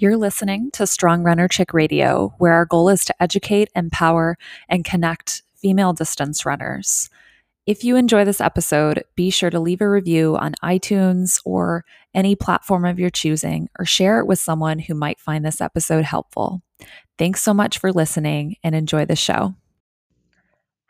You're listening to Strong Runner Chick Radio, where our goal is to educate, empower, and connect female distance runners. If you enjoy this episode, be sure to leave a review on iTunes or any platform of your choosing, or share it with someone who might find this episode helpful. Thanks so much for listening and enjoy the show.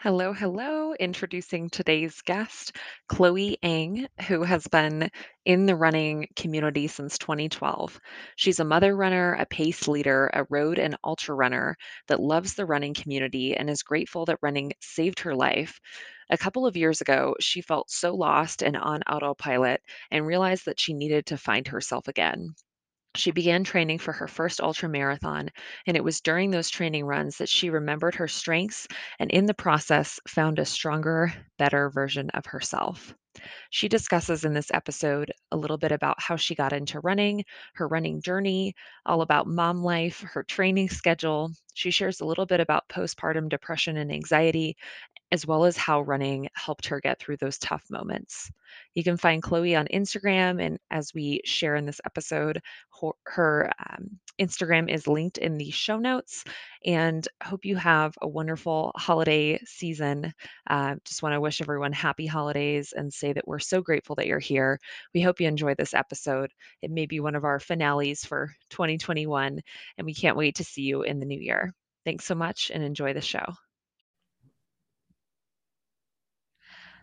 Hello, hello. Introducing today's guest, Chloe Eng, who has been in the running community since 2012. She's a mother runner, a pace leader, a road and ultra runner that loves the running community and is grateful that running saved her life. A couple of years ago, she felt so lost and on autopilot and realized that she needed to find herself again. She began training for her first ultra marathon, and it was during those training runs that she remembered her strengths and in the process found a stronger, better version of herself. She discusses in this episode a little bit about how she got into running, her running journey, all about mom life, her training schedule. She shares a little bit about postpartum depression and anxiety, as well as how running helped her get through those tough moments. You can find Chloe on Instagram, and as we share in this episode, her, um, Instagram is linked in the show notes. And hope you have a wonderful holiday season. Uh, just want to wish everyone happy holidays and say that we're so grateful that you're here. We hope you enjoy this episode. It may be one of our finales for 2021, and we can't wait to see you in the new year. Thanks so much and enjoy the show.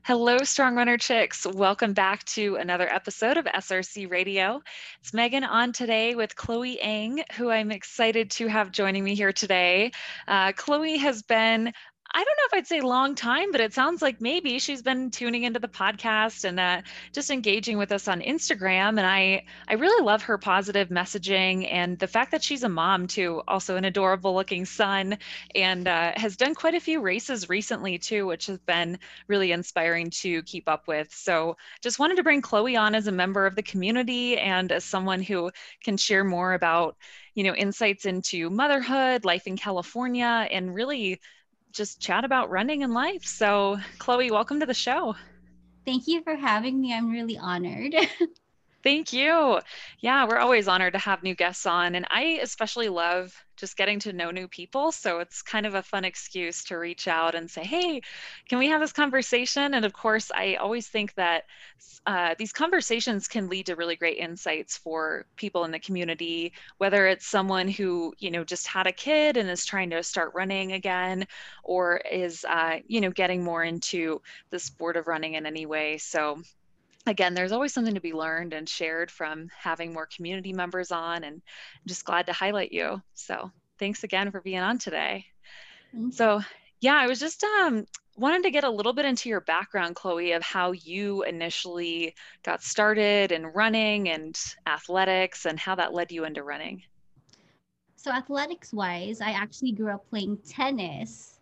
Hello, Strong Runner Chicks. Welcome back to another episode of SRC Radio. It's Megan on today with Chloe Eng, who I'm excited to have joining me here today. Uh, Chloe has been I don't know if I'd say long time, but it sounds like maybe she's been tuning into the podcast and uh, just engaging with us on Instagram. And I, I really love her positive messaging and the fact that she's a mom too, also an adorable looking son, and uh, has done quite a few races recently too, which has been really inspiring to keep up with. So just wanted to bring Chloe on as a member of the community and as someone who can share more about you know insights into motherhood life in california and really just chat about running and life. So, Chloe, welcome to the show. Thank you for having me. I'm really honored. Thank you. Yeah, we're always honored to have new guests on. And I especially love just getting to know new people. So it's kind of a fun excuse to reach out and say, hey, can we have this conversation? And of course, I always think that uh, these conversations can lead to really great insights for people in the community, whether it's someone who, you know, just had a kid and is trying to start running again, or is, uh, you know, getting more into the sport of running in any way. So again, there's always something to be learned and shared from having more community members on, and I'm just glad to highlight you. So thanks again for being on today. Mm-hmm. So yeah, I was just um, wanted to get a little bit into your background, Chloe, of how you initially got started in running and athletics, and how that led you into running. So athletics wise, I actually grew up playing tennis.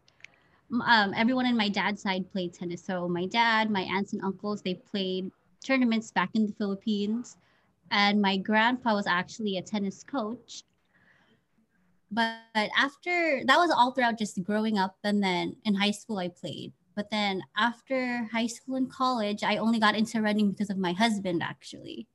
Um, everyone in my dad's side played tennis. So my dad, my aunts and uncles, they played tournaments back in the Philippines. And my grandpa was actually a tennis coach. But after that was all throughout just growing up. And then in high school, I played. But then after high school and college, I only got into running because of my husband, actually.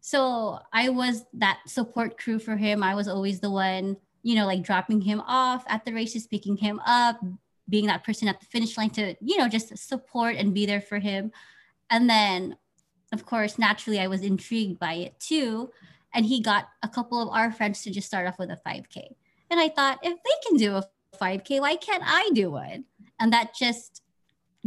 So I was that support crew for him. I was always the one, you know, like dropping him off at the races, picking him up, being that person at the finish line to, you know, just support and be there for him. And then, of course, naturally, I was intrigued by it too. And he got a couple of our friends to just start off with a 5K. And I thought, if they can do a 5K, why can't I do one? And that just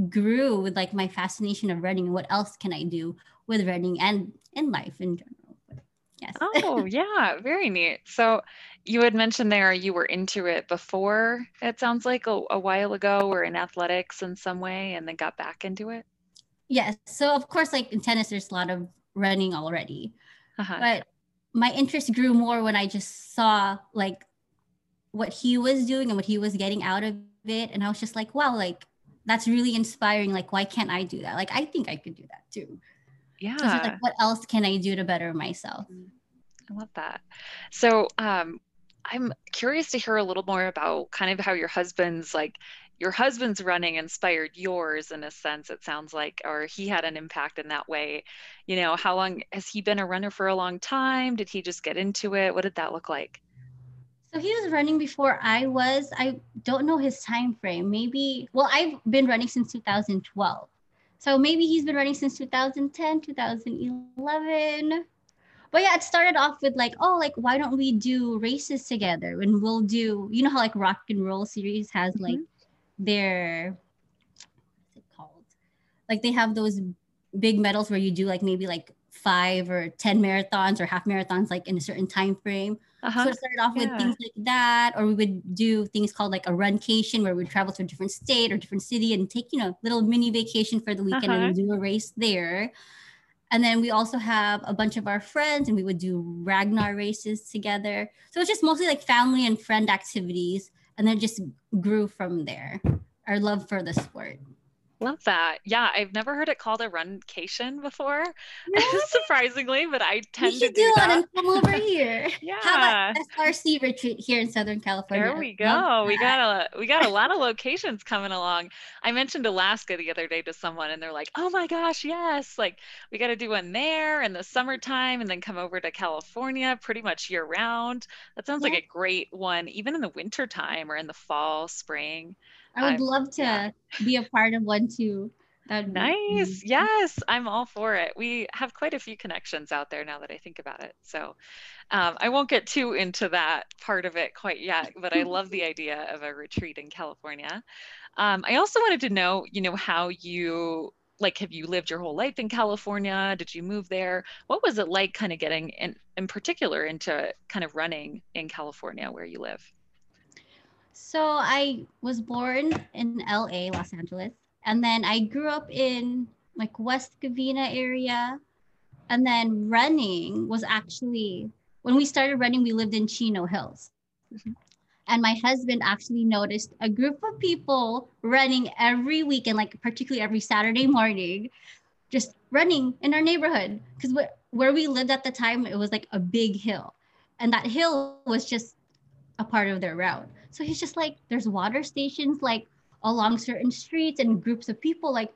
grew with like my fascination of running. What else can I do with running and in life in general? Yes. Oh, yeah, very neat. So you had mentioned there you were into it before, it sounds like a, a while ago, or in athletics in some way, and then got back into it. Yes. So of course, like in tennis, there's a lot of running already, uh-huh. but my interest grew more when I just saw like what he was doing and what he was getting out of it, and I was just like, wow, like that's really inspiring. Like, why can't I do that? Like, I think I could do that too. Yeah. So like, what else can I do to better myself? I love that. So, um, I'm curious to hear a little more about kind of how your husband's like your husband's running inspired yours in a sense it sounds like or he had an impact in that way. You know how long has he been a runner for a long time? Did he just get into it? What did that look like? So he was running before i was. I don't know his time frame. Maybe well i've been running since 2012 so maybe he's been running since 2010 2011 but yeah, it started off with like, oh, like why don't we do races together? And we'll do, you know how like rock and roll series has mm-hmm. Their what's it called? Like they have those big medals where you do like maybe like five or ten marathons or half marathons like in a certain time frame. Uh-huh. So it started off yeah. with things like that, or we would do things called like a runcation where we'd travel to a different state or different city and take, you know, a little mini vacation for the weekend uh-huh. and do a race there. And then we also have a bunch of our friends and we would do Ragnar races together. So it's just mostly like family and friend activities. And then just grew from there, our love for the sport. Love that. Yeah, I've never heard it called a runcation before, really? surprisingly, but I tend to do, do that. and come over here. yeah. How about SRC retreat here in Southern California? There we go. We got a we got a lot of locations coming along. I mentioned Alaska the other day to someone, and they're like, "Oh my gosh, yes! Like we got to do one there in the summertime, and then come over to California pretty much year round." That sounds yeah. like a great one, even in the wintertime or in the fall, spring. I would I'm, love to yeah. be a part of one too. That'd nice. Be- yes, I'm all for it. We have quite a few connections out there now that I think about it. So um, I won't get too into that part of it quite yet, but I love the idea of a retreat in California. Um, I also wanted to know, you know, how you like have you lived your whole life in California? Did you move there? What was it like kind of getting in in particular into kind of running in California where you live? So I was born in LA, Los Angeles, and then I grew up in like West Covina area. And then running was actually when we started running, we lived in Chino Hills. Mm-hmm. And my husband actually noticed a group of people running every weekend, like particularly every Saturday morning, just running in our neighborhood. Because where we lived at the time, it was like a big hill. And that hill was just a part of their route. So he's just like, there's water stations like along certain streets and groups of people like,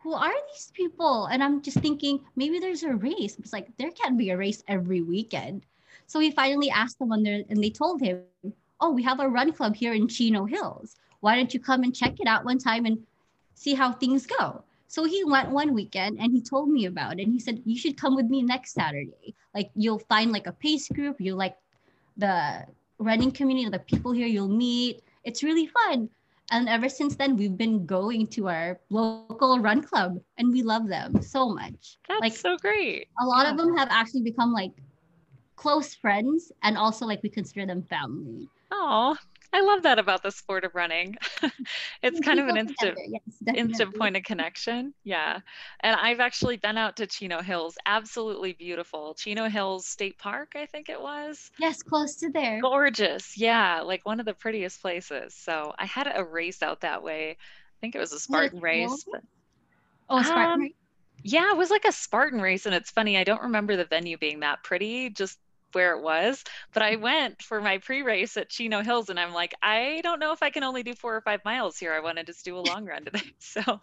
who are these people? And I'm just thinking, maybe there's a race. It's like, there can't be a race every weekend. So he finally asked them on there and they told him, oh, we have a run club here in Chino Hills. Why don't you come and check it out one time and see how things go? So he went one weekend and he told me about it. And he said, you should come with me next Saturday. Like you'll find like a pace group. You like the running community, the people here you'll meet. It's really fun. And ever since then, we've been going to our local run club and we love them so much. That's like so great. A lot yeah. of them have actually become like close friends and also like we consider them family. Oh, I love that about the sport of running. it's kind of an instant yes, instant point of connection. Yeah. And I've actually been out to Chino Hills. Absolutely beautiful. Chino Hills State Park, I think it was. Yes, close to there. Gorgeous. Yeah, like one of the prettiest places. So I had a race out that way. I think it was a Spartan race. But, oh, Spartan um, race. Yeah, it was like a Spartan race. And it's funny, I don't remember the venue being that pretty. Just where it was. But I went for my pre race at Chino Hills and I'm like, I don't know if I can only do four or five miles here. I want to just do a long run today. So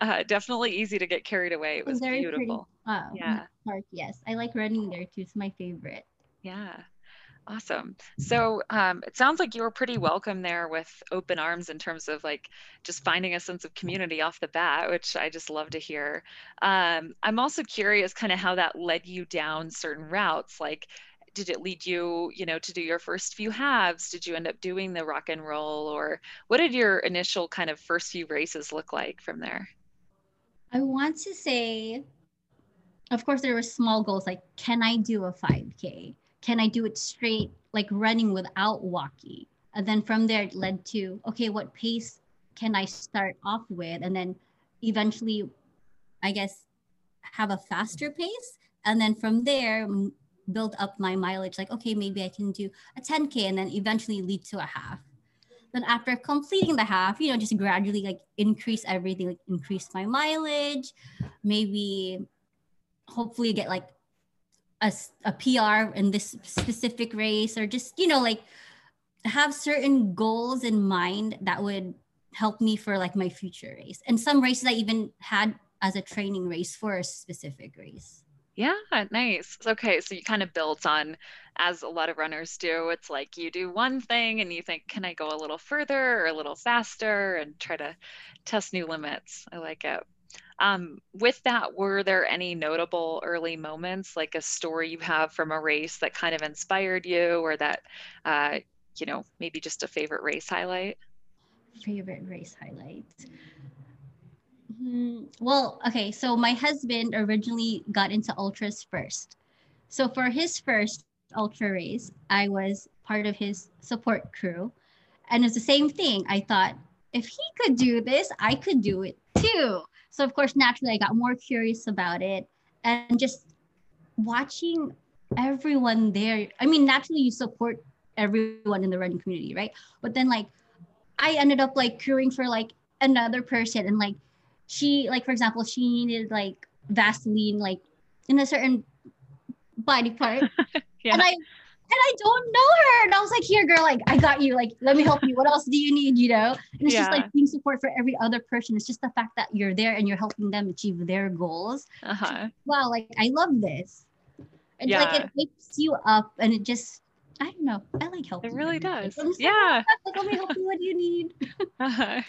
uh, definitely easy to get carried away. It was Very beautiful. Wow. Yeah. Park, yes. I like running there too. It's my favorite. Yeah. Awesome. So um, it sounds like you were pretty welcome there with open arms in terms of like just finding a sense of community off the bat, which I just love to hear. Um, I'm also curious kind of how that led you down certain routes. Like, did it lead you you know to do your first few halves? Did you end up doing the rock and roll or what did your initial kind of first few races look like from there? I want to say of course there were small goals like can i do a 5k can i do it straight like running without walking and then from there it led to okay what pace can i start off with? And then eventually i guess have a faster pace. And then from there build up my mileage like okay maybe i can do a 10k and then eventually lead to a half then after completing the half you know just gradually like increase everything like increase my mileage maybe hopefully get like a, a pr in this specific race or just you know like have certain goals in mind that would help me for like my future race. And some races I even had as a training race for a specific race. Yeah, nice. Okay, so you kind of built on, as a lot of runners do, it's like you do one thing and you think, can I go a little further or a little faster and try to test new limits? I like it. Um, with that, were there any notable early moments, like a story you have from a race that kind of inspired you or that, uh, you know, maybe just a favorite race highlight? Favorite race highlight. Mm, well, okay. So my husband originally got into ultras first. So for his first ultra race, I was part of his support crew. And it's the same thing. I thought, if he could do this, I could do it too. So of course, naturally, I got more curious about it and just watching everyone there. I mean, naturally, you support everyone in the running community, right? But then like, I ended up like crewing for like another person and like she like for example she needed like vaseline like in a certain body part yeah. and i and I don't know her. And I was like, here, girl, like, I got you. Like, let me help you. What else do you need? You know? And it's yeah. just like being support for every other person. It's just the fact that you're there and you're helping them achieve their goals. Uh-huh. Wow, like, I love this. It's yeah. like, it wakes you up and it just, I don't know. I like helping. It really does. yeah. Like, let me help you. What do you need? Uh-huh.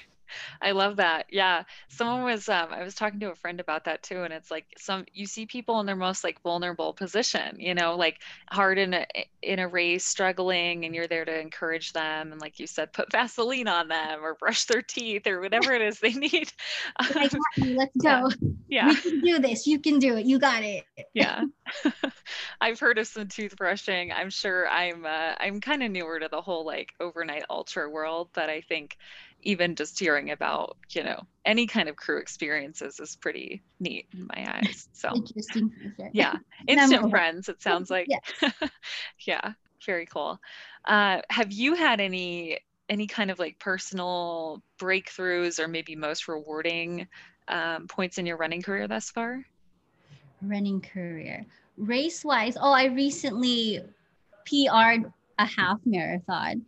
I love that. Yeah. Someone was um I was talking to a friend about that too and it's like some you see people in their most like vulnerable position, you know, like hard in a in a race struggling and you're there to encourage them and like you said put Vaseline on them or brush their teeth or whatever it is they need. Let's go. Yeah. We can do this. You can do it. You got it. yeah. I've heard of some toothbrushing. I'm sure I'm uh, I'm kind of newer to the whole like overnight ultra world, but I think even just hearing about you know any kind of crew experiences is pretty neat in my eyes. So interesting yeah instant friends it sounds like. Yeah, yeah very cool. Uh, have you had any any kind of like personal breakthroughs or maybe most rewarding um, points in your running career thus far? Running career. Race wise oh i recently pr'd a half marathon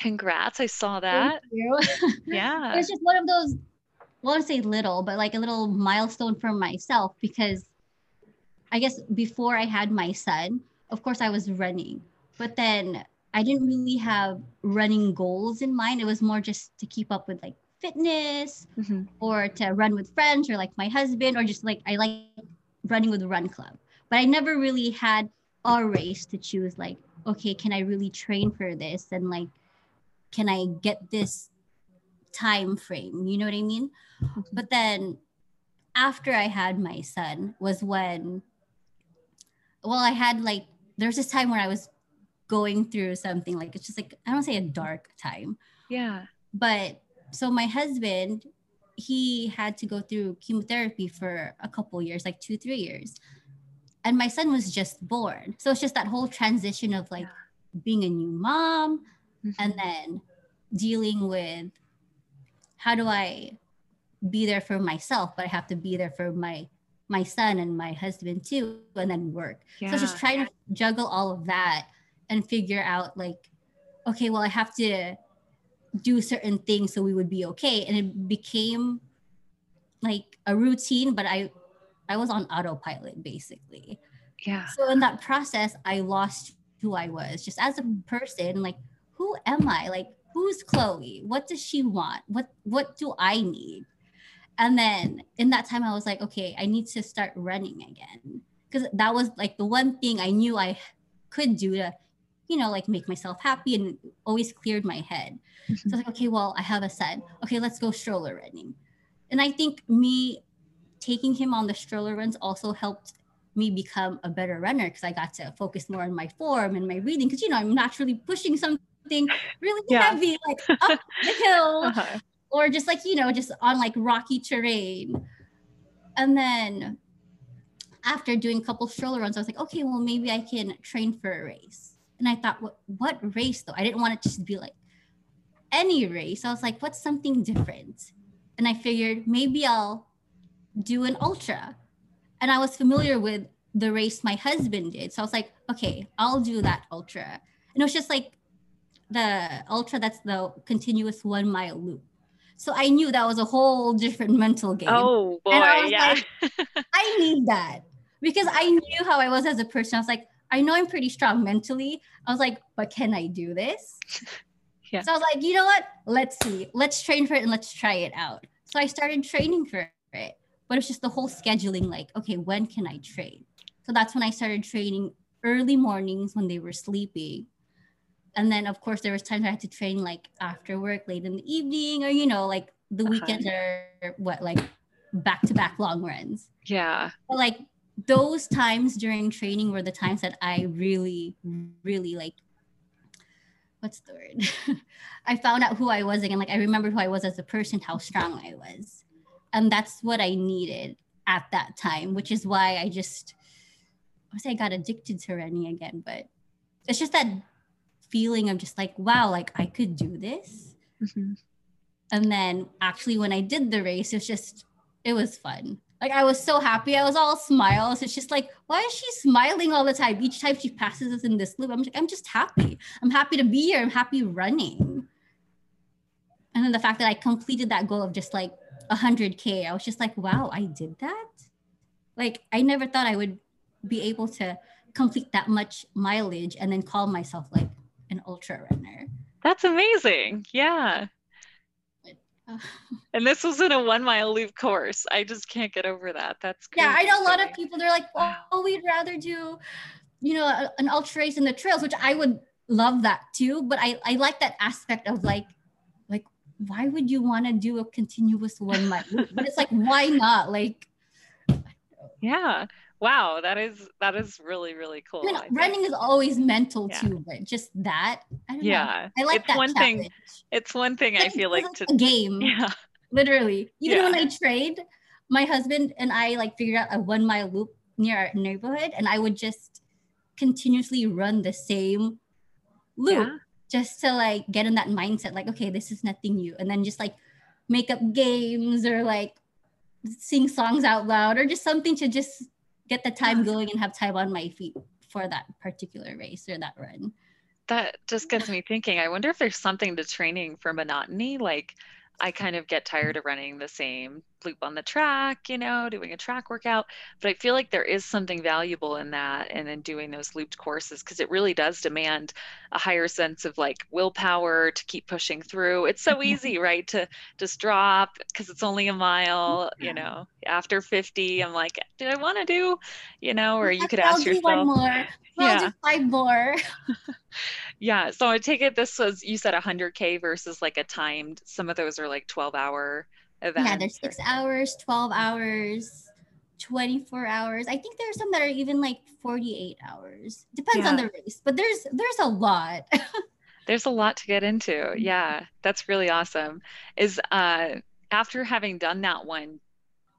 Congrats. I saw that. Thank you. Yeah. it's just one of those, I won't say little, but like a little milestone for myself because I guess before I had my son, of course I was running, but then I didn't really have running goals in mind. It was more just to keep up with like fitness mm-hmm. or to run with friends or like my husband or just like I like running with the run club. But I never really had a race to choose like, okay, can I really train for this? And like can I get this time frame? You know what I mean? Mm-hmm. But then after I had my son was when, well, I had like, there's this time where I was going through something like, it's just like, I don't say a dark time. Yeah. But so my husband, he had to go through chemotherapy for a couple years, like two, three years. And my son was just born. So it's just that whole transition of like being a new mom, mm-hmm. and then dealing with how do I be there for myself, but I have to be there for my my son and my husband too, and then work. Yeah. So just trying to juggle all of that and figure out like, okay, well, I have to do certain things so we would be okay. And it became like a routine, but I I was on autopilot basically. Yeah. So in that process, I lost who I was just as a person, like who am I? Like, who's Chloe? What does she want? What what do I need? And then in that time, I was like, okay, I need to start running again. Because that was like the one thing I knew I could do to, you know, like make myself happy and always cleared my head. So I was like, okay, well, I have a son. Okay, let's go stroller running. And I think me taking him on the stroller runs also helped me become a better runner because I got to focus more on my form and my reading. Because you know, I'm naturally pushing some something really yeah. heavy, like up the hill, uh-huh. or just like, you know, just on like rocky terrain. And then after doing a couple stroller runs, I was like, okay, well, maybe I can train for a race. And I thought, what, what race though? I didn't want it to just be like any race. I was like, what's something different? And I figured maybe I'll do an ultra. And I was familiar with the race my husband did. So I was like, okay, I'll do that ultra. And it was just like the ultra that's the continuous one mile loop. So I knew that was a whole different mental game. Oh boy, yeah. Like, I need that because I knew how I was as a person. I was like, I know I'm pretty strong mentally. I was like, but can I do this? Yeah. So I was like, you know what? Let's see. Let's train for it and let's try it out. So I started training for it. But it's just the whole scheduling like, okay, when can I train? So that's when I started training early mornings when they were sleeping and then of course there was times I had to train like after work, late in the evening, or you know, like the uh-huh. weekends are what like back to back long runs. Yeah. But like those times during training were the times that I really, really like what's the word? I found out who I was again. Like I remembered who I was as a person, how strong I was. And that's what I needed at that time, which is why I just I say I got addicted to running again, but it's just that feeling of just like, wow, like I could do this. Mm-hmm. And then actually, when I did the race, it's just, it was fun. Like I was so happy. I was all smiles. It's just like, why is she smiling all the time? Each time she passes us in this loop, I'm like, I'm just happy. I'm happy to be here. I'm happy running. And then the fact that I completed that goal of just like 100K, I was just like, wow, I did that. Like I never thought I would be able to complete that much mileage and then call myself like an ultra runner. That's amazing. Yeah. And this was in a one mile loop course. I just can't get over that. That's crazy. yeah. I know a lot of people. They're like, oh, we'd rather do, you know, an ultra race in the trails, which I would love that too. But I I like that aspect of like, like why would you want to do a continuous one mile? But it's like, why not? Like, yeah wow that is that is really really cool i mean I running is always mental yeah. too but just that I yeah know. i like it's that one challenge. thing it's one thing i feel like, to a game yeah literally even yeah. when i trade my husband and i like figured out a one mile loop near our neighborhood and i would just continuously run the same loop yeah. just to like get in that mindset like okay this is nothing new and then just like make up games or like sing songs out loud or just something to just get the time going and have time on my feet for that particular race or that run. That just gets me thinking. I wonder if there's something to training for monotony. Like, I kind of get tired of running the same loop on the track, you know, doing a track workout. But I feel like there is something valuable in that and in doing those looped courses because it really does demand a higher sense of like willpower to keep pushing through. It's so easy, right? To just drop because it's only a mile, you know, after 50, I'm like, do I want to do, you know, or you could ask yourself. One more. Well, yeah. five more. yeah. So I take it this was, you said 100K versus like a timed, some of those are like 12 hour events. Yeah, there's six hours, 12 hours, 24 hours. I think there's some that are even like 48 hours. Depends yeah. on the race, but there's there's a lot. there's a lot to get into. Mm-hmm. Yeah, that's really awesome. Is uh after having done that one,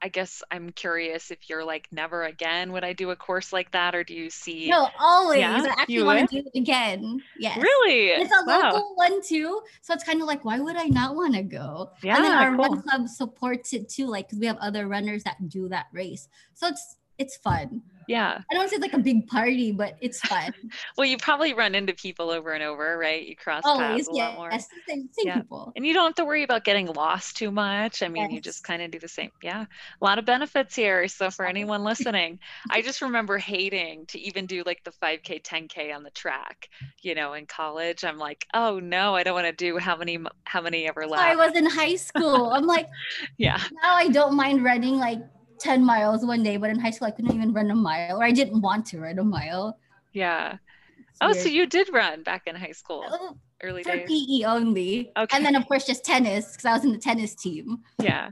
I guess I'm curious if you're like never again would I do a course like that or do you see No, always. Yeah, I actually want to do it again. Yes. Really? It's a wow. local one too. So it's kind of like why would I not want to go? Yeah, and then our cool. run club supports it too like cuz we have other runners that do that race. So it's it's fun. Yeah. I don't say like a big party, but it's fun. well, you probably run into people over and over, right? You cross Always, paths a lot more. Yes, same, same yeah. people. And you don't have to worry about getting lost too much. I mean, yes. you just kind of do the same. Yeah. A lot of benefits here. So for anyone listening, I just remember hating to even do like the 5K, 10K on the track. You know, in college, I'm like, oh no, I don't want to do how many how many ever left. I was in high school. I'm like, yeah. Now I don't mind running like 10 miles one day, but in high school I couldn't even run a mile or I didn't want to run a mile. Yeah. It's oh, weird. so you did run back in high school. Uh, early for days. PE only. Okay. And then of course just tennis because I was in the tennis team. Yeah.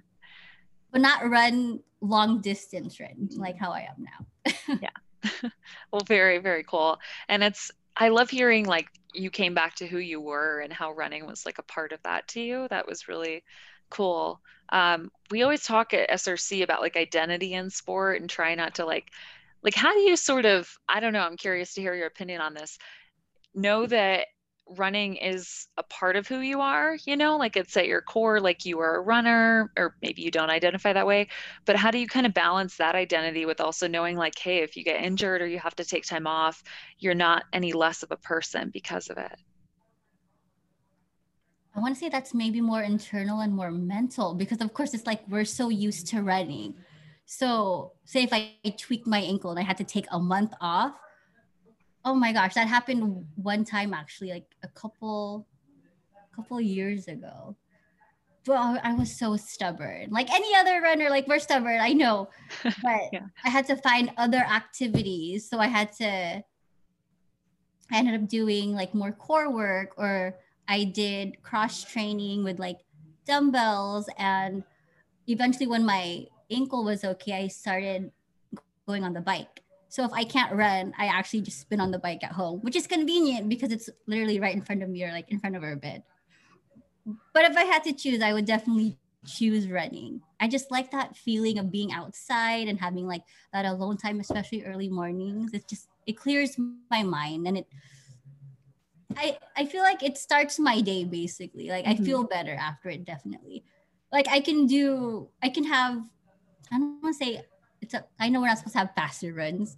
But not run long distance run like how I am now. yeah. well, very, very cool. And it's I love hearing like you came back to who you were and how running was like a part of that to you. That was really cool. Um, we always talk at SRC about like identity in sport and try not to like, like, how do you sort of, I don't know, I'm curious to hear your opinion on this. Know that running is a part of who you are, you know, like it's at your core, like you are a runner, or maybe you don't identify that way. But how do you kind of balance that identity with also knowing, like, hey, if you get injured or you have to take time off, you're not any less of a person because of it? I want to say that's maybe more internal and more mental because, of course, it's like we're so used to running. So, say if I tweaked my ankle and I had to take a month off, oh my gosh, that happened one time actually, like a couple, couple years ago. But I was so stubborn. Like any other runner, like we're stubborn, I know. But yeah. I had to find other activities. So I had to, I ended up doing like more core work or I did cross training with like dumbbells and eventually when my ankle was okay, I started going on the bike. So if I can't run, I actually just spin on the bike at home, which is convenient because it's literally right in front of me or like in front of our bed. But if I had to choose, I would definitely choose running. I just like that feeling of being outside and having like that alone time, especially early mornings. It just it clears my mind and it I I feel like it starts my day basically. Like mm-hmm. I feel better after it definitely. Like I can do I can have I don't want to say it's a I know we're not supposed to have faster runs,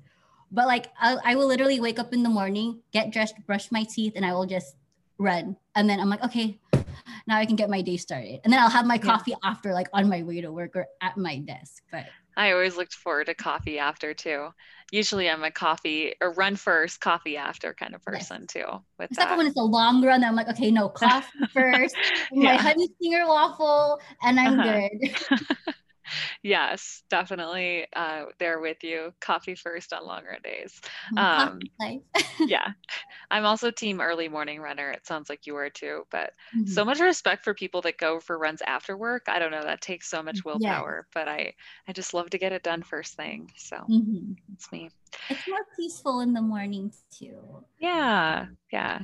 but like I, I will literally wake up in the morning, get dressed, brush my teeth, and I will just run. And then I'm like, okay, now I can get my day started. And then I'll have my coffee yeah. after, like on my way to work or at my desk. But I always looked forward to coffee after too. Usually I'm a coffee or run first, coffee after kind of person yes. too. With Except that. when it's a long run, I'm like, okay, no, coffee first, yeah. my honey stinger waffle, and I'm uh-huh. good. yes, definitely uh, there with you. Coffee first on longer days. Um, yeah. I'm also team early morning runner. It sounds like you were too, but mm-hmm. so much respect for people that go for runs after work. I don't know. That takes so much willpower, yes. but I, I just love to get it done first thing. So mm-hmm. it's me. It's more peaceful in the morning too. Yeah. Yeah.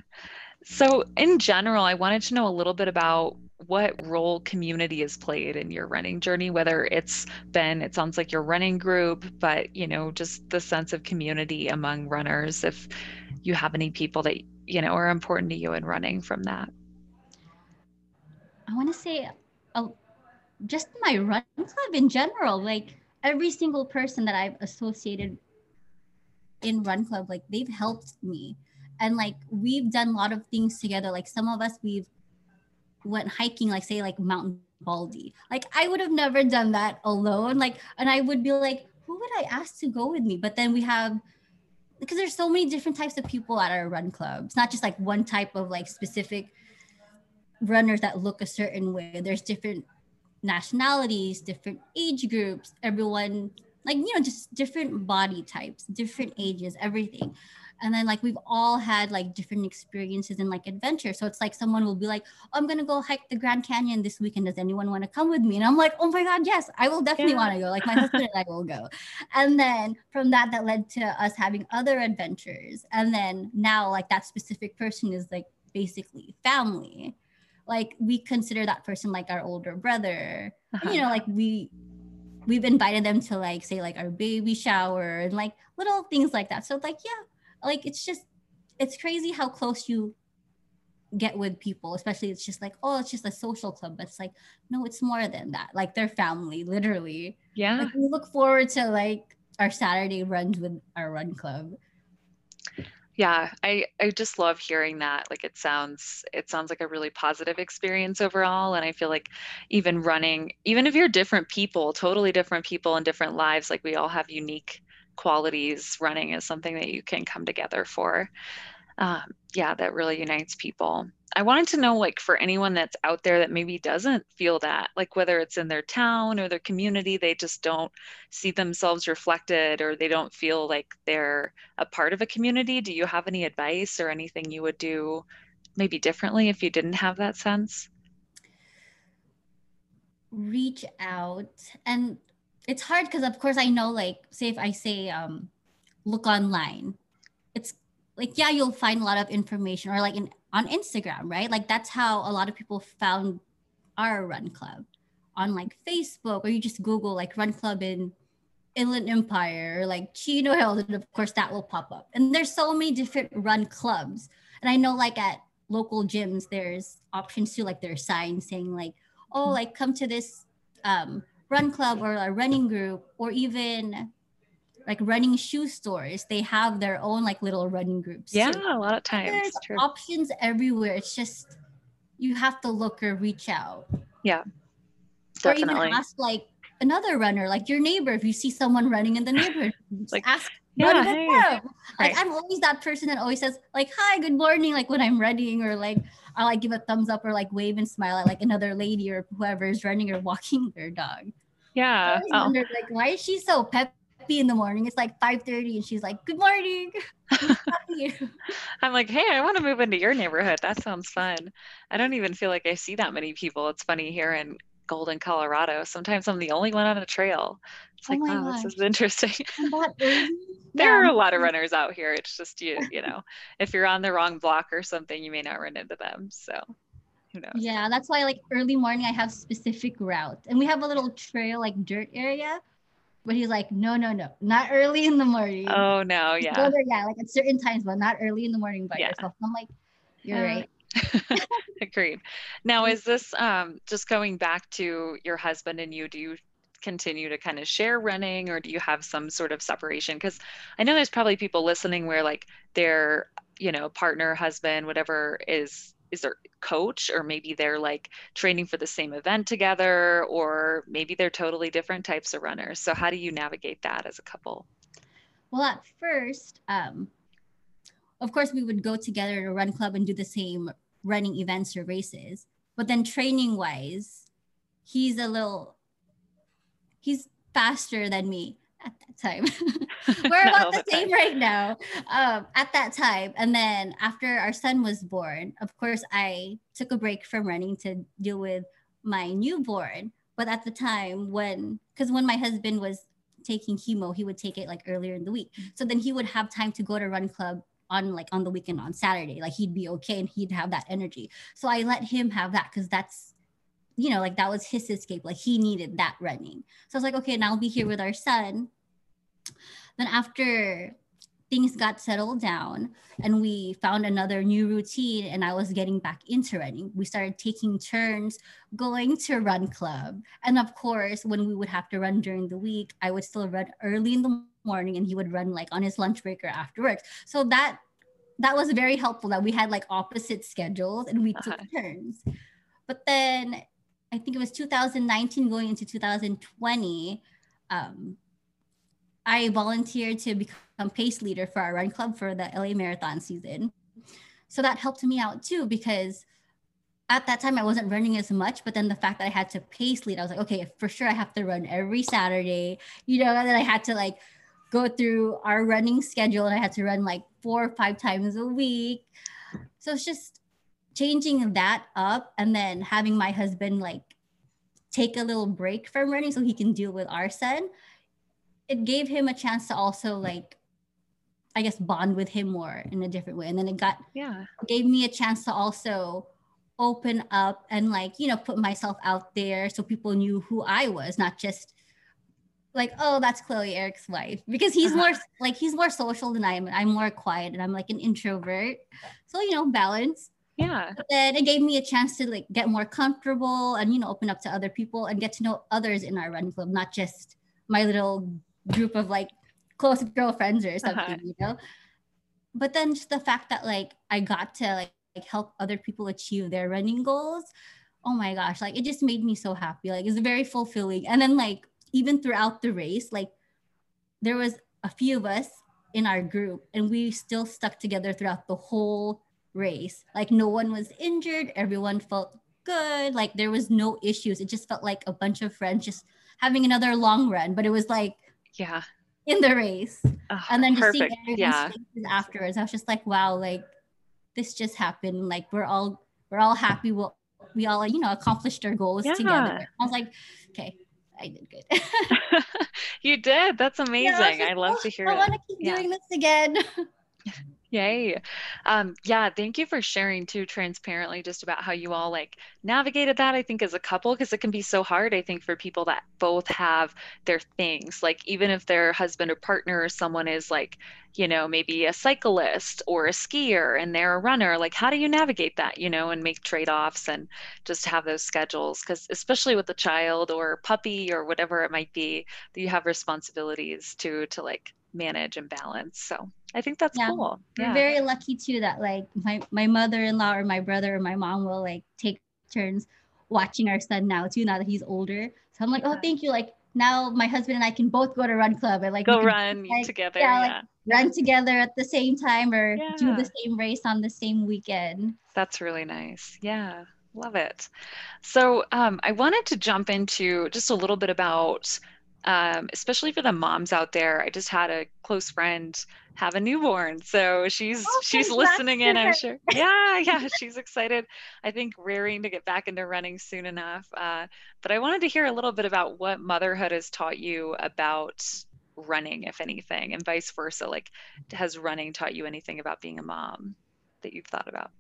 So, in general, I wanted to know a little bit about what role community has played in your running journey whether it's been it sounds like your running group but you know just the sense of community among runners if you have any people that you know are important to you in running from that? I want to say uh, just my run club in general like every single person that i've associated in run club like they've helped me. And like we've done a lot of things together like some of us we've went hiking, like say like Mountain Baldy. Like I would have never done that alone. Like, and I would be like, who would I ask to go with me? But then we have because there's so many different types of people at our run club. It's not just like one type of like specific runners that look a certain way. There's different nationalities, different age groups, everyone like you know just different body types, different ages, everything and then like we've all had like different experiences and like adventure. So it's like someone will be like oh, i'm gonna go hike the grand canyon this weekend. Does anyone want to come with me? And i'm like oh my god yes i will definitely yeah. want to go. Like my husband and i will go. And then from that that led to us having other adventures. And then now like that specific person is like basically family. Like we consider that person like our older brother. Uh-huh. you know like we we've invited them to like say like our baby shower and like little things like that. So like yeah like it's just it's crazy how close you get with people especially it's just like oh it's just a social club but it's like no it's more than that. Like their family literally. Yeah. Like, we look forward to like our saturday runs with our run club. Yeah i i just love hearing that. Like it sounds it sounds like a really positive experience overall and i feel like even running even if you're different people totally different people and different lives like we all have unique qualities running is something that you can come together for. Um, yeah, that really unites people. I wanted to know, like, for anyone that's out there that maybe doesn't feel that, like, whether it's in their town or their community, they just don't see themselves reflected or they don't feel like they're a part of a community. Do you have any advice or anything you would do maybe differently if you didn't have that sense? Reach out and it's hard because of course I know like say if I say um look online, it's like yeah you'll find a lot of information or like in on Instagram right? Like that's how a lot of people found our run club on like Facebook or you just Google like run club in Inland Empire or like Chino Hills and of course that will pop up. And there's so many different run clubs. And I know like at local gyms there's options too like there's signs saying like oh like come to this um run club or a running group or even like running shoe stores they have their own like little running groups yeah too. a lot of times there's options everywhere it's just you have to look or reach out. Yeah. Definitely. Or even ask like another runner, like your neighbor, if you see someone running in the neighborhood, like ask yeah, hey. Like right. I'm always that person that always says like hi, good morning, like when I'm running, or like I like give a thumbs up or like wave and smile at like another lady or whoever is running or walking their dog. Yeah. I oh. wondered, like why is she so peppy in the morning? It's like 5:30 and she's like, Good morning. I'm like, hey, I want to move into your neighborhood. That sounds fun. I don't even feel like I see that many people. It's funny here in Golden, Colorado. Sometimes I'm the only one on a trail. It's oh like, wow, gosh. this is interesting. there yeah. are a lot of runners out here. It's just you, you know, if you're on the wrong block or something, you may not run into them. So who knows? Yeah, that's why like early morning I have specific route. And we have a little trail like dirt area. But he's like, no, no, no, not early in the morning. Oh no, yeah. Go there, yeah, like at certain times, but not early in the morning by yeah. yourself. I'm like, you're uh, right. Agreed. Now, is this um, just going back to your husband and you? Do you continue to kind of share running or do you have some sort of separation? Because I know there's probably people listening where like their, you know, partner, husband, whatever is is their coach or maybe they're like training for the same event together or maybe they're totally different types of runners so how do you navigate that as a couple well at first um, of course we would go together to run club and do the same running events or races but then training wise he's a little he's faster than me at that time. We're about the same right now um, at that time. And then after our son was born of course i took a break from running to deal with my newborn. But at the time when because when my husband was taking chemo he would take it like earlier in the week. So then he would have time to go to run club on like on the weekend on Saturday. Like he'd be okay and he'd have that energy. So I let him have that because that's you know, like that was his escape. Like he needed that running. So I was like, okay, now I'll be here with our son. Then after things got settled down and we found another new routine and I was getting back into running. We started taking turns going to run club. And of course, when we would have to run during the week, I would still run early in the morning and he would run like on his lunch break or after work. So that that was very helpful that we had like opposite schedules and we uh-huh. took turns. But then I think it was 2019 going into 2020. Um, I volunteered to become pace leader for our run club for the LA Marathon season. So that helped me out too because at that time I wasn't running as much, but then the fact that I had to pace lead, I was like, okay, for sure I have to run every Saturday, you know, and then I had to like go through our running schedule and I had to run like four or five times a week. So it's just changing that up and then having my husband like take a little break from running so he can deal with our son. It gave him a chance to also like I guess bond with him more in a different way. And then it got yeah gave me a chance to also open up and like, you know, put myself out there so people knew who I was, not just like, oh, that's Chloe Eric's wife because he's uh-huh. more like he's more social than I am. I'm more quiet and I'm like an introvert. So, you know, balance. Yeah. But then it gave me a chance to like get more comfortable and you know open up to other people and get to know others in our run club, not just my little group of like close girlfriends or something, uh-huh. you know. But then just the fact that like I got to like, like help other people achieve their running goals. Oh my gosh, like it just made me so happy. Like it's very fulfilling. And then like even throughout the race, like there was a few of us in our group and we still stuck together throughout the whole race. Like no one was injured, everyone felt good, like there was no issues. It just felt like a bunch of friends just having another long run, but it was like yeah, in the race. Oh, and then just perfect. seeing everyone's yeah. afterwards, I was just like, wow, like this just happened. Like we're all we're all happy. We'll, we all you know accomplished our goals yeah. together. I was like, okay, I did good. you did. That's amazing. Yeah, I, I love oh, to hear I it. I want to keep yeah. doing this again. Yay. Um, yeah, thank you for sharing too transparently just about how you all like navigated that, I think, as a couple, because it can be so hard, I think, for people that both have their things. Like, even if their husband or partner or someone is like, you know, maybe a cyclist or a skier and they're a runner, like, how do you navigate that, you know, and make trade offs and just have those schedules? Because, especially with a child or puppy or whatever it might be, you have responsibilities to, to like manage and balance. So I think that's Yeah. cool. We're very lucky too that like my my mother-in-law or my brother or my mom will like take turns watching our son now too now that he's older. So I'm like, oh, thank you. Like now my husband and I can both go to run club and like Go run like, together. yeah, Yeah, like, run together at the same time or do the same race on the same weekend. That's really nice. Yeah, love it. So um, I wanted to jump into just a little bit about, um, especially for the moms out there. I just had a close friend have a newborn, so she's Oh, she's listening in, I'm sure. Yeah, yeah, she's excited. I think rearing to get back into running soon enough. Uh, but I wanted to hear a little bit about what motherhood has taught you about running, if anything, and vice versa. Like, has running taught you anything about being a mom that you've thought about?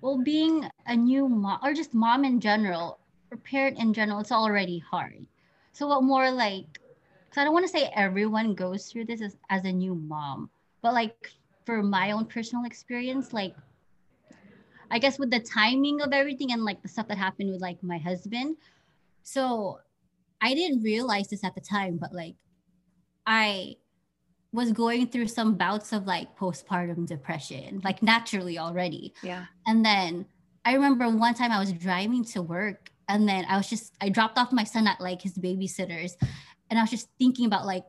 Well, being a new mom or just mom in general or parent in general, it's already hard. So what more like because I don't want to say everyone goes through this as, as a new mom, but like for my own personal experience, like I guess with the timing of everything and like the stuff that happened with like my husband. So I didn't realize this at the time, but like I was going through some bouts of like postpartum depression, like naturally already. Yeah. And then I remember one time I was driving to work and then I was just I dropped off my son at like his babysitter's and I was just thinking about like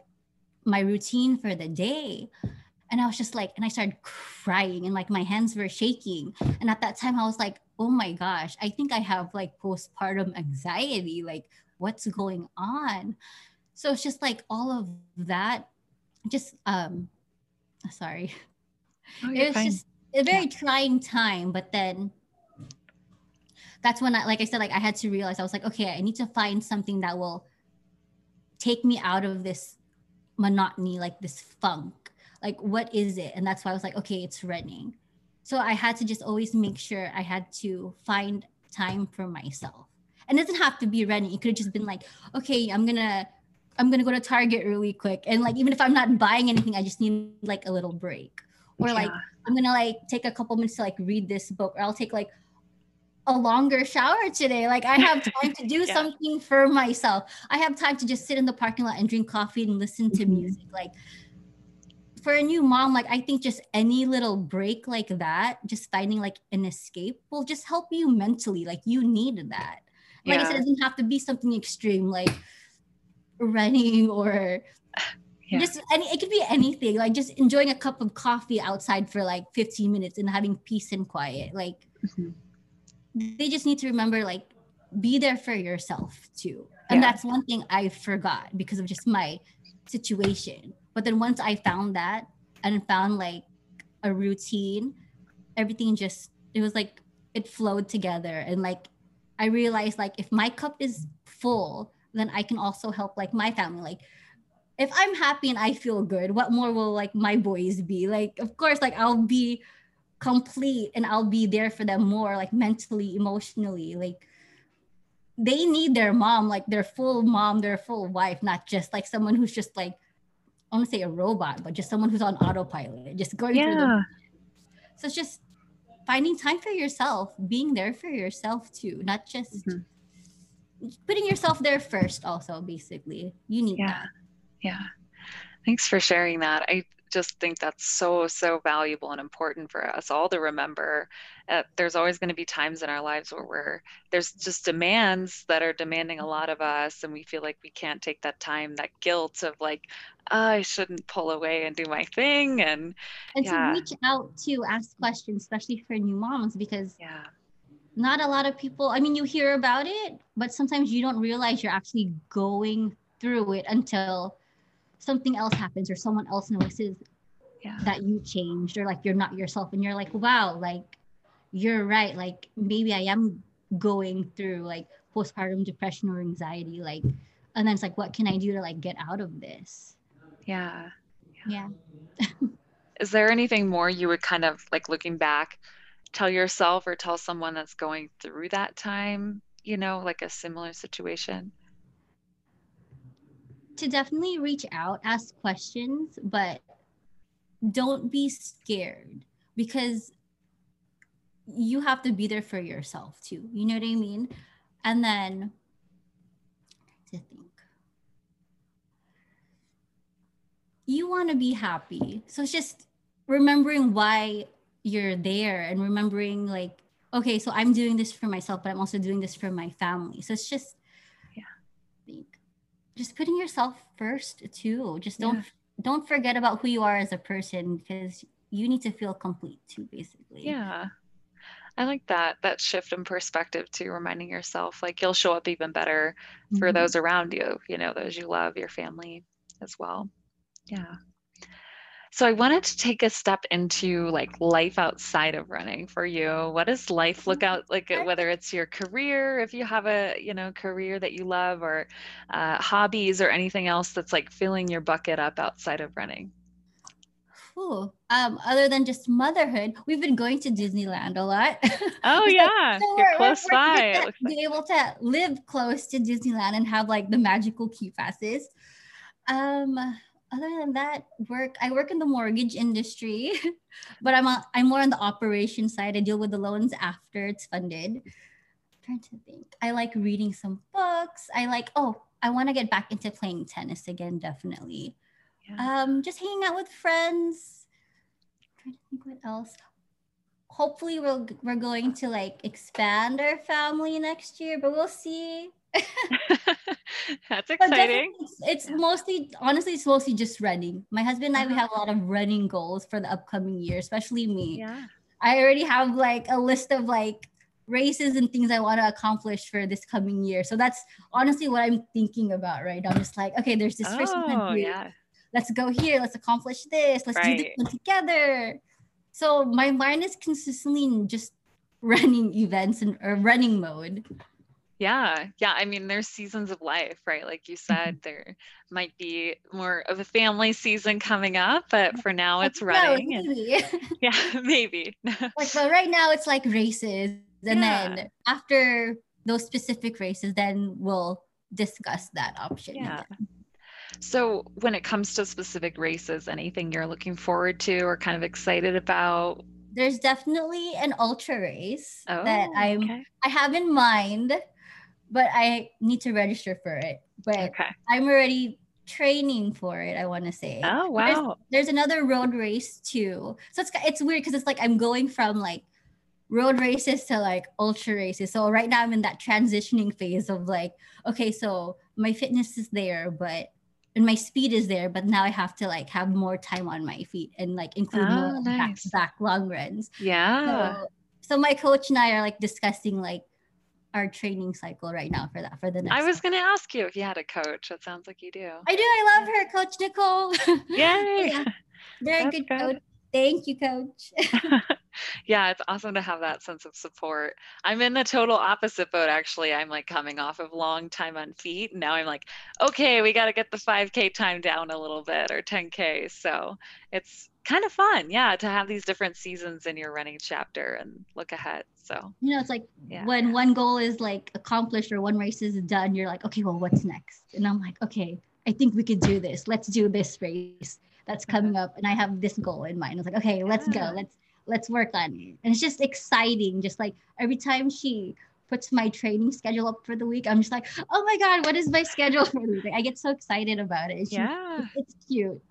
my routine for the day. And I was just like, and I started crying and like my hands were shaking. And at that time I was like, oh my gosh, I think I have like postpartum anxiety. Like, what's going on? So it's just like all of that. Just um sorry. Oh, it was fine. just a very trying time but then that's when i like i said like i had to realize i was like okay i need to find something that will take me out of this monotony like this funk. Like what is it? And that's why i was like okay it's running. So i had to just always make sure i had to find time for myself. And it doesn't have to be running. It could have just been like okay i'm gonna i'm gonna go to target really quick and like even if i'm not buying anything i just need like a little break or like I'm gonna like take a couple minutes to like read this book, or I'll take like a longer shower today. Like I have time to do Yeah. something for myself. I have time to just sit in the parking lot and drink coffee and listen to Mhm. music. Like for a new mom, like I think just any little break like that, just finding like an escape will just help you mentally. Like you need that. Like I said, it doesn't have to be something extreme like running or Yeah. just any it could be anything like just enjoying a cup of coffee outside for like 15 minutes and having peace and quiet like Mhm. they just need to remember like be there for yourself too and Yeah. that's one thing i forgot because of just my situation but then once i found that and found like a routine everything just it was like it flowed together and like i realized like if my cup is full then i can also help like my family like if i'm happy and i feel good what more will like my boys be like of course like i'll be complete and i'll be there for them more like mentally emotionally like they need their mom like their full mom their full wife not just like someone who's just like i want to say a robot but just someone who's on autopilot just going through the Yeah. so it's just finding time for yourself, being there for yourself too, not just Mhm. Putting yourself there first. Also, basically, you need Yeah. that. Yeah. Thanks for sharing that. I just think that's so, so valuable and important for us all to remember. Uh, there's always going to be times in our lives where we're, there's just demands that are demanding a lot of us, and we feel like we can't take that time, that guilt of like, "Oh, I shouldn't pull away and do my thing. And And Yeah. to reach out to ask questions, especially for new moms, because yeah, not a lot of people. I mean, you hear about it, but sometimes you don't realize you're actually going through it until something else happens or someone else notices yeah, that you changed or like you're not yourself and you're like wow like you're right like maybe i am going through like postpartum depression or anxiety like and then it's like what can i do to like get out of this yeah. yeah Is there anything more you would kind of like looking back, tell yourself or tell someone that's going through that time, you know, like a similar situation? To definitely reach out, ask questions, but don't be scared because you have to be there for yourself too. You know what I mean? And then to think. You want to be happy. So it's just remembering why you're there and remembering like okay, so I'm doing this for myself, but I'm also doing this for my family. So it's just yeah, think, just putting yourself first too. Just don't yeah. don't forget about who you are as a person because you need to feel complete too, basically. Yeah. I like that that shift in perspective too, reminding yourself like you'll show up even better for mm-hmm. those around you, you know, those you love, your family as well. Yeah. So I wanted to take a step into like life outside of running for you. What does life look out like whether it's your career, if you have a, you know, career that you love or uh, hobbies or anything else that's like filling your bucket up outside of running? Cool. um, other than just motherhood, we've been going to Disneyland a lot. Oh yeah, so You're close we're, by. We're be able to live close to Disneyland and have like the magical key passes. Um, other than that, work. I work in the mortgage industry, but I'm a, I'm more on the operation side. I deal with the loans after it's funded. I'm trying to think. I like reading some books. I like. Oh, I want to get back into playing tennis again. Definitely. Yeah. Um, just hanging out with friends. I'm trying to think what else. Hopefully, we'll we're going to like expand our family next year, but we'll see. That's exciting. It's, it's, mostly, honestly, it's mostly just running. My husband and I, we uh-huh. have a lot of running goals for the upcoming year, especially me. Yeah. I already have like a list of like races and things I want to accomplish for this coming year. So that's honestly what I'm thinking about right now. I'm just like, okay, there's this oh, Yeah let's go here, let's accomplish this, let's right. do this one together. So my mind is consistently in just running events and or running mode. Yeah. Yeah. I mean, there's seasons of life, right? Like you said, mm-hmm. there might be more of a family season coming up, but for now it's running. No, maybe. And, yeah, maybe. like, but right now it's like races. And yeah. then after those specific races, then we'll discuss that option. Yeah. So, when it comes to specific races, anything you're looking forward to or kind of excited about? There's definitely an ultra race oh, that I'm okay. I have in mind, but I need to register for it. But okay. I'm already training for it. I want to say. Oh wow! There's, there's another road race too, so it's it's weird because it's like I'm going from like road races to like ultra races. So right now I'm in that transitioning phase of like, okay, so my fitness is there, but and my speed is there, but now I have to like have more time on my feet and like include oh, more nice. back, back long runs. Yeah. So, so my coach and I are like discussing like our training cycle right now for that for the next. I was going to ask you if you had a coach. It sounds like you do. I do. I love her, Coach Nicole. Yay! yeah. Very good, good coach. Thank you, coach. yeah, it's awesome to have that sense of support. I'm in the total opposite boat, actually. I'm like coming off of long time on feet. And now I'm like, okay, we got to get the 5K time down a little bit or 10K. So it's kind of fun, yeah, to have these different seasons in your running chapter and look ahead. So, you know, it's like yeah. when one goal is like accomplished or one race is done, you're like, okay, well, what's next? And I'm like, okay, I think we could do this. Let's do this race that's coming mm-hmm. up. And I have this goal in mind. I was like, okay, let's go. Let's let's work on it. And it's just exciting. Just like every time she puts my training schedule up for the week, I'm just like, oh my God, what is my schedule for the week? I get so excited about it. It's yeah. Just, it's cute.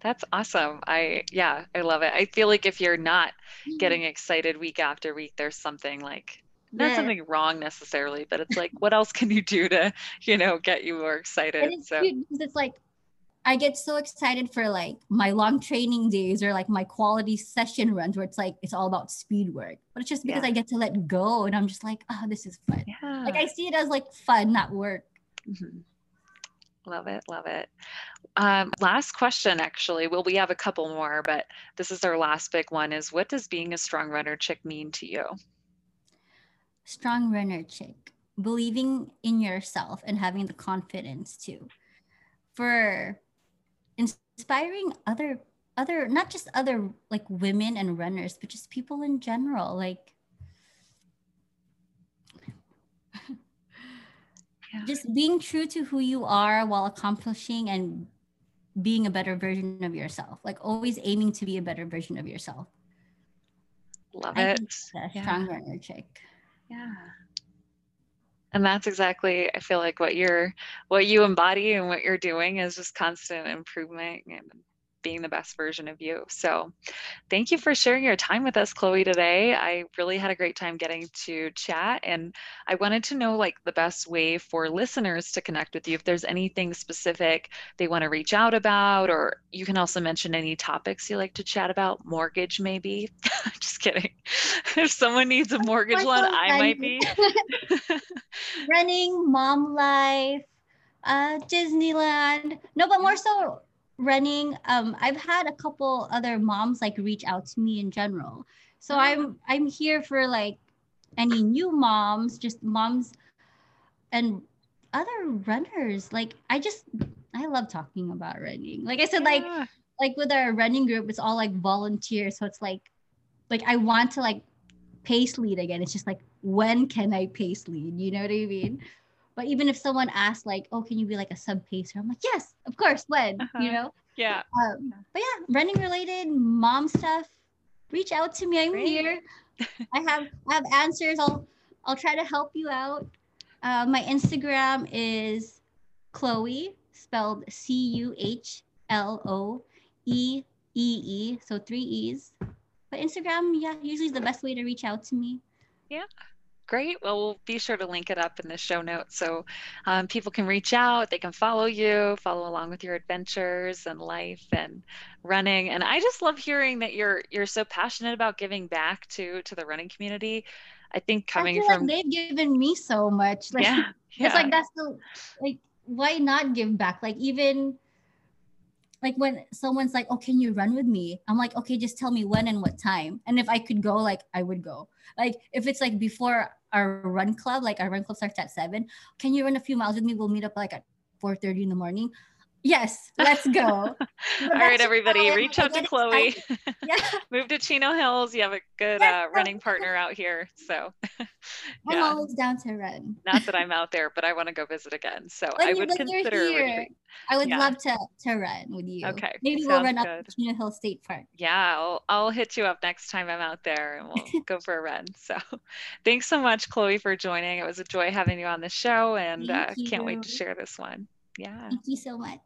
That's awesome. I yeah, I love it. I feel like if you're not mm-hmm. getting excited week after week, there's something like not yeah. something wrong necessarily, but it's like what else can you do to, you know, get you more excited? it's so it's like I get so excited for like my long training days or like my quality session runs where it's like it's all about speed work. But it's just because yeah. I get to let go and I'm just like, oh, this is fun. Yeah. Like I see it as like fun, not work. Mm-hmm. Love it, love it. Um, last question, actually. Well, we have a couple more, but this is our last big one. Is what does being a strong runner chick mean to you? Strong runner chick, believing in yourself and having the confidence to, For inspiring other other not just other like women and runners but just people in general like yeah. just being true to who you are while accomplishing and being a better version of yourself. Like always aiming to be a better version of yourself. Love I it. yeah. strong runner chick. Yeah. And that's exactly i feel like what you're what you embody and what you're doing is just constant improvement and being the best version of you. So, thank you for sharing your time with us, Chloe, today. I really had a great time getting to chat. And I wanted to know like the best way for listeners to connect with you. If there's anything specific they want to reach out about, or you can also mention any topics you like to chat about, mortgage maybe. Just kidding. if someone needs a mortgage loan, I might be. Running, mom life, uh, Disneyland. No, but more so running um i've had a couple other moms like reach out to me in general. So uh-huh. i'm i'm here for like any new moms just moms and other runners. Like i just i love talking about running. Like i said yeah. like like with our running group it's all like volunteer so it's like like i want to like pace lead again. It's just like when can i pace lead? You know what i mean but even if someone asks, like, oh, can you be like a sub pacer? I'm like, yes, of course, when, uh-huh. you know? Yeah. Um, but yeah, running related, mom stuff, reach out to me. I'm Great. here. I have I have answers. I'll I'll try to help you out. Uh, my Instagram is Chloe, spelled C U H L O E E E, so three E's. But Instagram, yeah, usually is the best way to reach out to me. Yeah. Great. Well, we'll be sure to link it up in the show notes so um, people can reach out, they can follow you, follow along with your adventures and life and running. And I just love hearing that you're you're so passionate about giving back to to the running community. I think coming I from like they've given me so much. Like yeah, yeah. it's like that's the like why not give back? Like even like when someone's like, "Oh, can you run with me?" I'm like, "Okay, just tell me when and what time." And if I could go, like I would go. Like if it's like before our run club, like our run club starts at seven, can you run a few miles with me? We'll meet up like at 4:30 in the morning. Yes, let's go. All right, everybody, reach out to Chloe. yeah. Move to Chino Hills. You have a good uh, running partner out here. So yeah. I'm always down to run. Not that I'm out there, but I want to go visit again. So when I would consider here, I would yeah. love to, to run with you. Okay. Maybe Sounds we'll run good. up to Chino Hills State Park. Yeah, I'll, I'll hit you up next time I'm out there and we'll go for a run. So thanks so much, Chloe, for joining. It was a joy having you on the show and uh, can't wait to share this one. Yeah. Thank you so much.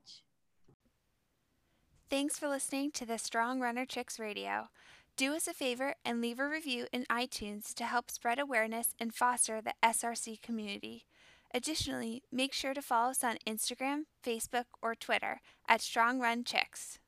Thanks for listening to the Strong Runner Chicks Radio. Do us a favor and leave a review in iTunes to help spread awareness and foster the SRC community. Additionally, make sure to follow us on Instagram, Facebook, or Twitter at Strong Run Chicks.